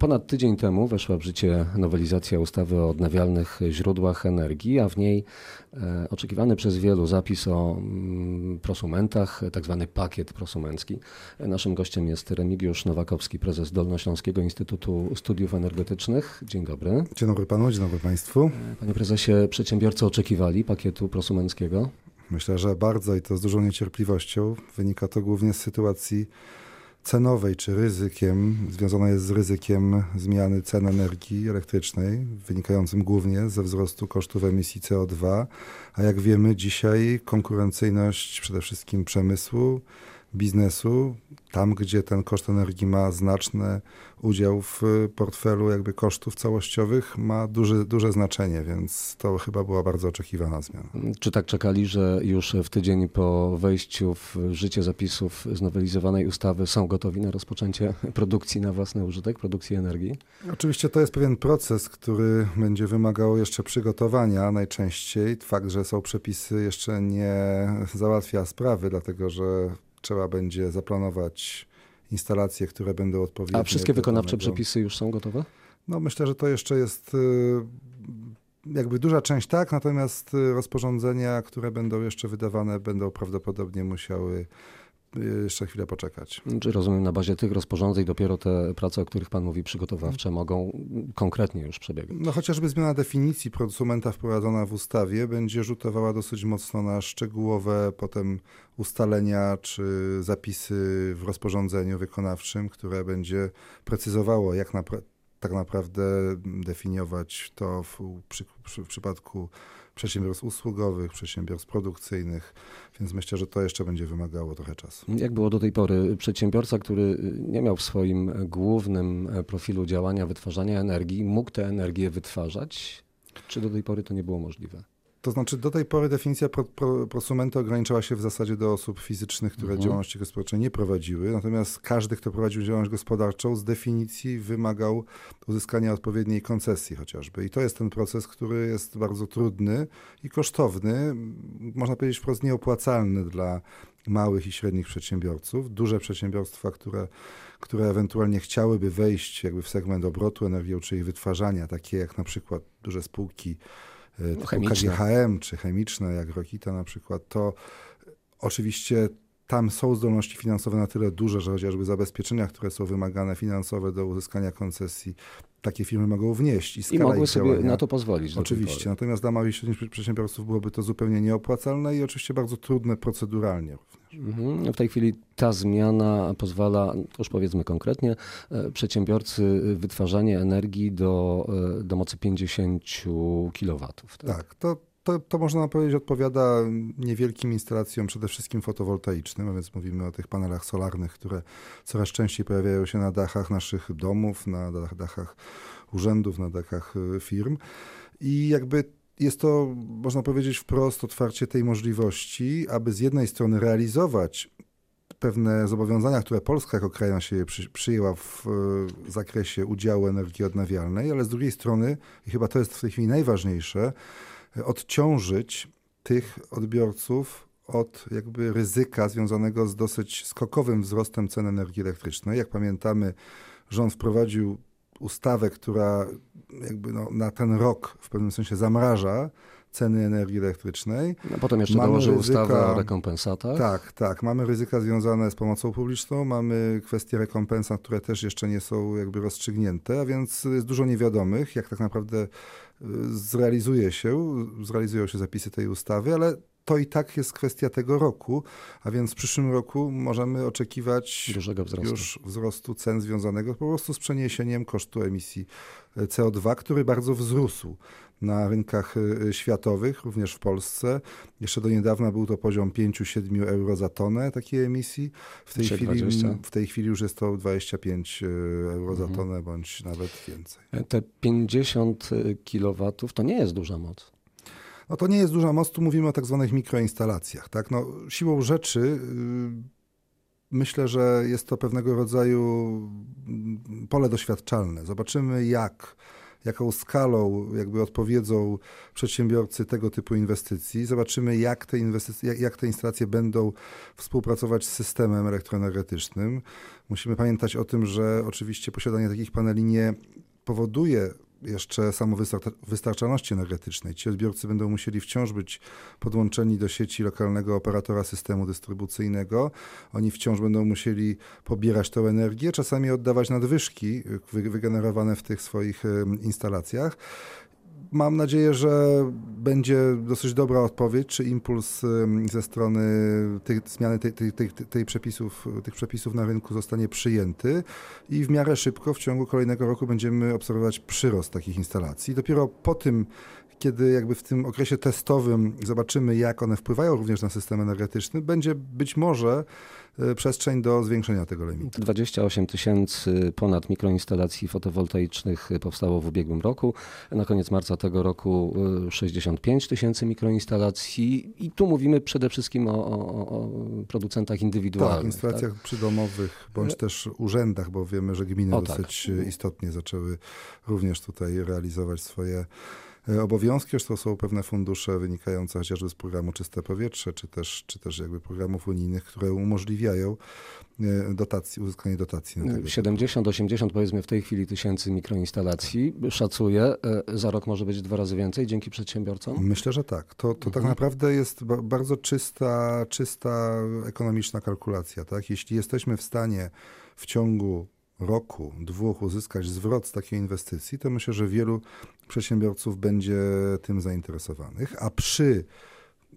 Ponad tydzień temu weszła w życie nowelizacja ustawy o odnawialnych źródłach energii, a w niej e, oczekiwany przez wielu zapis o mm, prosumentach, tak zwany pakiet prosumencki. Naszym gościem jest Remigiusz Nowakowski, prezes Dolnośląskiego Instytutu Studiów Energetycznych. Dzień dobry. Dzień dobry panu, dzień dobry państwu. Panie prezesie, przedsiębiorcy oczekiwali pakietu prosumenckiego? Myślę, że bardzo i to z dużą niecierpliwością. Wynika to głównie z sytuacji cenowej czy ryzykiem, związana jest z ryzykiem zmiany cen energii elektrycznej, wynikającym głównie ze wzrostu kosztów emisji CO2, a jak wiemy dzisiaj konkurencyjność przede wszystkim przemysłu, biznesu, tam gdzie ten koszt energii ma znaczny udział w portfelu jakby kosztów całościowych, ma duży, duże znaczenie, więc to chyba była bardzo oczekiwana zmiana. Czy tak czekali, że już w tydzień po wejściu w życie zapisów znowelizowanej ustawy są gotowi na rozpoczęcie produkcji na własny użytek, produkcji energii? Oczywiście to jest pewien proces, który będzie wymagał jeszcze przygotowania najczęściej. Fakt, że są przepisy jeszcze nie załatwia sprawy, dlatego że trzeba będzie zaplanować instalacje, które będą odpowiednie. A wszystkie wykonawcze danego... przepisy już są gotowe? No myślę, że to jeszcze jest y, jakby duża część tak, natomiast y, rozporządzenia, które będą jeszcze wydawane, będą prawdopodobnie musiały jeszcze chwilę poczekać. Czy rozumiem, na bazie tych rozporządzeń dopiero te prace, o których Pan mówi, przygotowawcze mogą konkretnie już przebiegać? No chociażby zmiana definicji producenta wprowadzona w ustawie będzie rzutowała dosyć mocno na szczegółowe potem ustalenia czy zapisy w rozporządzeniu wykonawczym, które będzie precyzowało, jak na, tak naprawdę definiować to w, przy, przy, w przypadku przedsiębiorstw usługowych, przedsiębiorstw produkcyjnych, więc myślę, że to jeszcze będzie wymagało trochę czasu. Jak było do tej pory? Przedsiębiorca, który nie miał w swoim głównym profilu działania wytwarzania energii, mógł tę energię wytwarzać? Czy do tej pory to nie było możliwe? To znaczy do tej pory definicja pro, pro, prosumenta ograniczała się w zasadzie do osób fizycznych, które mhm. działalności gospodarczej nie prowadziły. Natomiast każdy, kto prowadził działalność gospodarczą z definicji wymagał uzyskania odpowiedniej koncesji chociażby. I to jest ten proces, który jest bardzo trudny i kosztowny, można powiedzieć wprost nieopłacalny dla małych i średnich przedsiębiorców. Duże przedsiębiorstwa, które, które ewentualnie chciałyby wejść jakby w segment obrotu energią czy jej wytwarzania, takie jak na przykład duże spółki E, typu KGHM czy chemiczne, jak Rokita na przykład, to oczywiście tam są zdolności finansowe na tyle duże, że chociażby zabezpieczenia, które są wymagane finansowe do uzyskania koncesji, takie firmy mogą wnieść. I, I mogły sobie działania, na to pozwolić. Oczywiście, natomiast dla małych i średnich przedsiębiorców byłoby to zupełnie nieopłacalne i oczywiście bardzo trudne proceduralnie Mhm. W tej chwili ta zmiana pozwala, już powiedzmy konkretnie, e, przedsiębiorcy wytwarzanie energii do, e, do mocy 50 kW. Tak, tak to, to, to można powiedzieć odpowiada niewielkim instalacjom, przede wszystkim fotowoltaicznym, a więc mówimy o tych panelach solarnych, które coraz częściej pojawiają się na dachach naszych domów, na dachach urzędów, na dachach e, firm. I jakby jest to, można powiedzieć wprost, otwarcie tej możliwości, aby z jednej strony realizować pewne zobowiązania, które Polska jako kraj na siebie przy, przyjęła w, w zakresie udziału energii odnawialnej, ale z drugiej strony, i chyba to jest w tej chwili najważniejsze, odciążyć tych odbiorców od jakby ryzyka związanego z dosyć skokowym wzrostem cen energii elektrycznej. Jak pamiętamy, rząd wprowadził ustawę, która jakby no, na ten rok w pewnym sensie zamraża ceny energii elektrycznej. No, potem jeszcze mamy dołożył ryzyka, ustawę o rekompensatach. Tak, tak. Mamy ryzyka związane z pomocą publiczną, mamy kwestie rekompensat, które też jeszcze nie są jakby rozstrzygnięte, a więc jest dużo niewiadomych, jak tak naprawdę y, zrealizuje się, zrealizują się zapisy tej ustawy, ale to i tak jest kwestia tego roku, a więc w przyszłym roku możemy oczekiwać Dużego wzrostu. już wzrostu cen związanego po prostu z przeniesieniem kosztu emisji e, CO2, który bardzo wzrósł na rynkach e, światowych, również w Polsce. Jeszcze do niedawna był to poziom 5-7 euro za tonę takiej emisji. W tej, chwili, w tej chwili już jest to 25 e, euro za mhm. tonę, bądź nawet więcej. Te 50 kW to nie jest duża moc. No to nie jest duża moc, tu mówimy o tak zwanych mikroinstalacjach. Tak? No, siłą rzeczy yy, myślę, że jest to pewnego rodzaju mm, pole doświadczalne. Zobaczymy, jak jaką skalą jakby odpowiedzą przedsiębiorcy tego typu inwestycji. Zobaczymy, jak te, inwestycje, jak, jak te instalacje będą współpracować z systemem elektroenergetycznym. Musimy pamiętać o tym, że oczywiście posiadanie takich paneli nie powoduje jeszcze samowystarczalności energetycznej. Ci odbiorcy będą musieli wciąż być podłączeni do sieci lokalnego operatora systemu dystrybucyjnego. Oni wciąż będą musieli pobierać tę energię, czasami oddawać nadwyżki wygenerowane w tych swoich instalacjach mam nadzieję, że będzie dosyć dobra odpowiedź, czy impuls ze strony zmiany tej, tej, tej, tej, przepisów, tych przepisów na rynku zostanie przyjęty i w miarę szybko w ciągu kolejnego roku będziemy obserwować przyrost takich instalacji. Dopiero po tym, kiedy jakby w tym okresie testowym zobaczymy, jak one wpływają również na system energetyczny, będzie być może e, przestrzeń do zwiększenia tego limitu. 28 tysięcy ponad mikroinstalacji fotowoltaicznych powstało w ubiegłym roku. Na koniec marca tego roku 65 e, tysięcy mikroinstalacji i tu mówimy przede wszystkim o, o, o producentach indywidualnych. Tak, instalacjach tak? przydomowych bądź też urzędach, bo wiemy, że gminy o, dosyć tak. istotnie zaczęły również tutaj realizować swoje E, obowiązki, to są pewne fundusze wynikające chociażby z programu Czyste Powietrze, czy też, czy też jakby programów unijnych, które umożliwiają e, dotacji, uzyskanie dotacji. Na tego 70-80 powiedzmy w tej chwili tysięcy mikroinstalacji. Szacuję, e, za rok może być dwa razy więcej dzięki przedsiębiorcom? Myślę, że tak. To, to tak mhm. tak naprawdę jest bardzo czysta, czysta ekonomiczna kalkulacja. Tak? Jeśli jesteśmy w stanie w ciągu roku, dwóch uzyskać zwrot z takiej inwestycji, to myślę, że wielu przedsiębiorców będzie tym zainteresowanych, a przy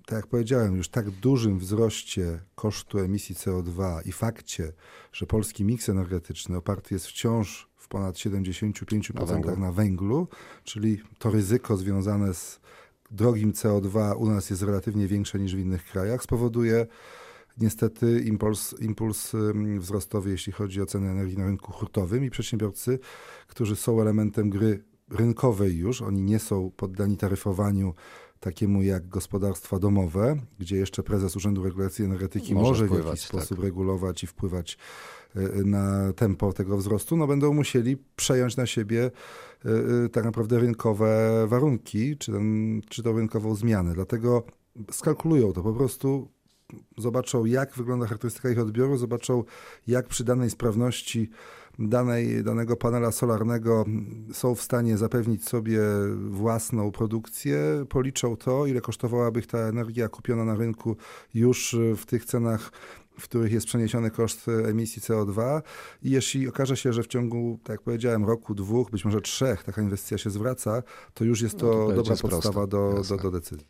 tak jak powiedziałem, już tak dużym wzroście kosztu emisji CO2 i fakcie, że polski miks energetyczny oparty jest wciąż w ponad 75% na węglu. na węglu, czyli to ryzyko związane z drogim CO2 u nas jest relatywnie większe niż w innych krajach, spowoduje niestety impuls, impuls wzrostowy, jeśli chodzi o ceny energii na rynku hurtowym i przedsiębiorcy, którzy są elementem gry rynkowej już, oni nie są poddani taryfowaniu takiemu jak gospodarstwa domowe, gdzie jeszcze prezes Urzędu Regulacji Energetyki może, może wpływać, w jakiś tak. sposób regulować i wpływać e, na tempo tego wzrostu, no będą musieli przejąć na siebie e, e, tak naprawdę rynkowe warunki, czy, ten, czy to rynkową zmianę. Dlatego skalkulują to po prostu zobaczą, jak wygląda charakterystyka ich odbioru, zobaczą, jak przy danej sprawności danej, danego panela solarnego są w stanie zapewnić sobie własną produkcję, policzą to, ile kosztowałaby ich ta energia kupiona na rynku już w tych cenach w których jest przeniesiony koszt emisji CO2 i jeśli okaże się, że w ciągu, tak jak powiedziałem, roku, dwóch, być może trzech taka inwestycja się zwraca, to już jest to no to dobra podstawa do, do, do decyzji.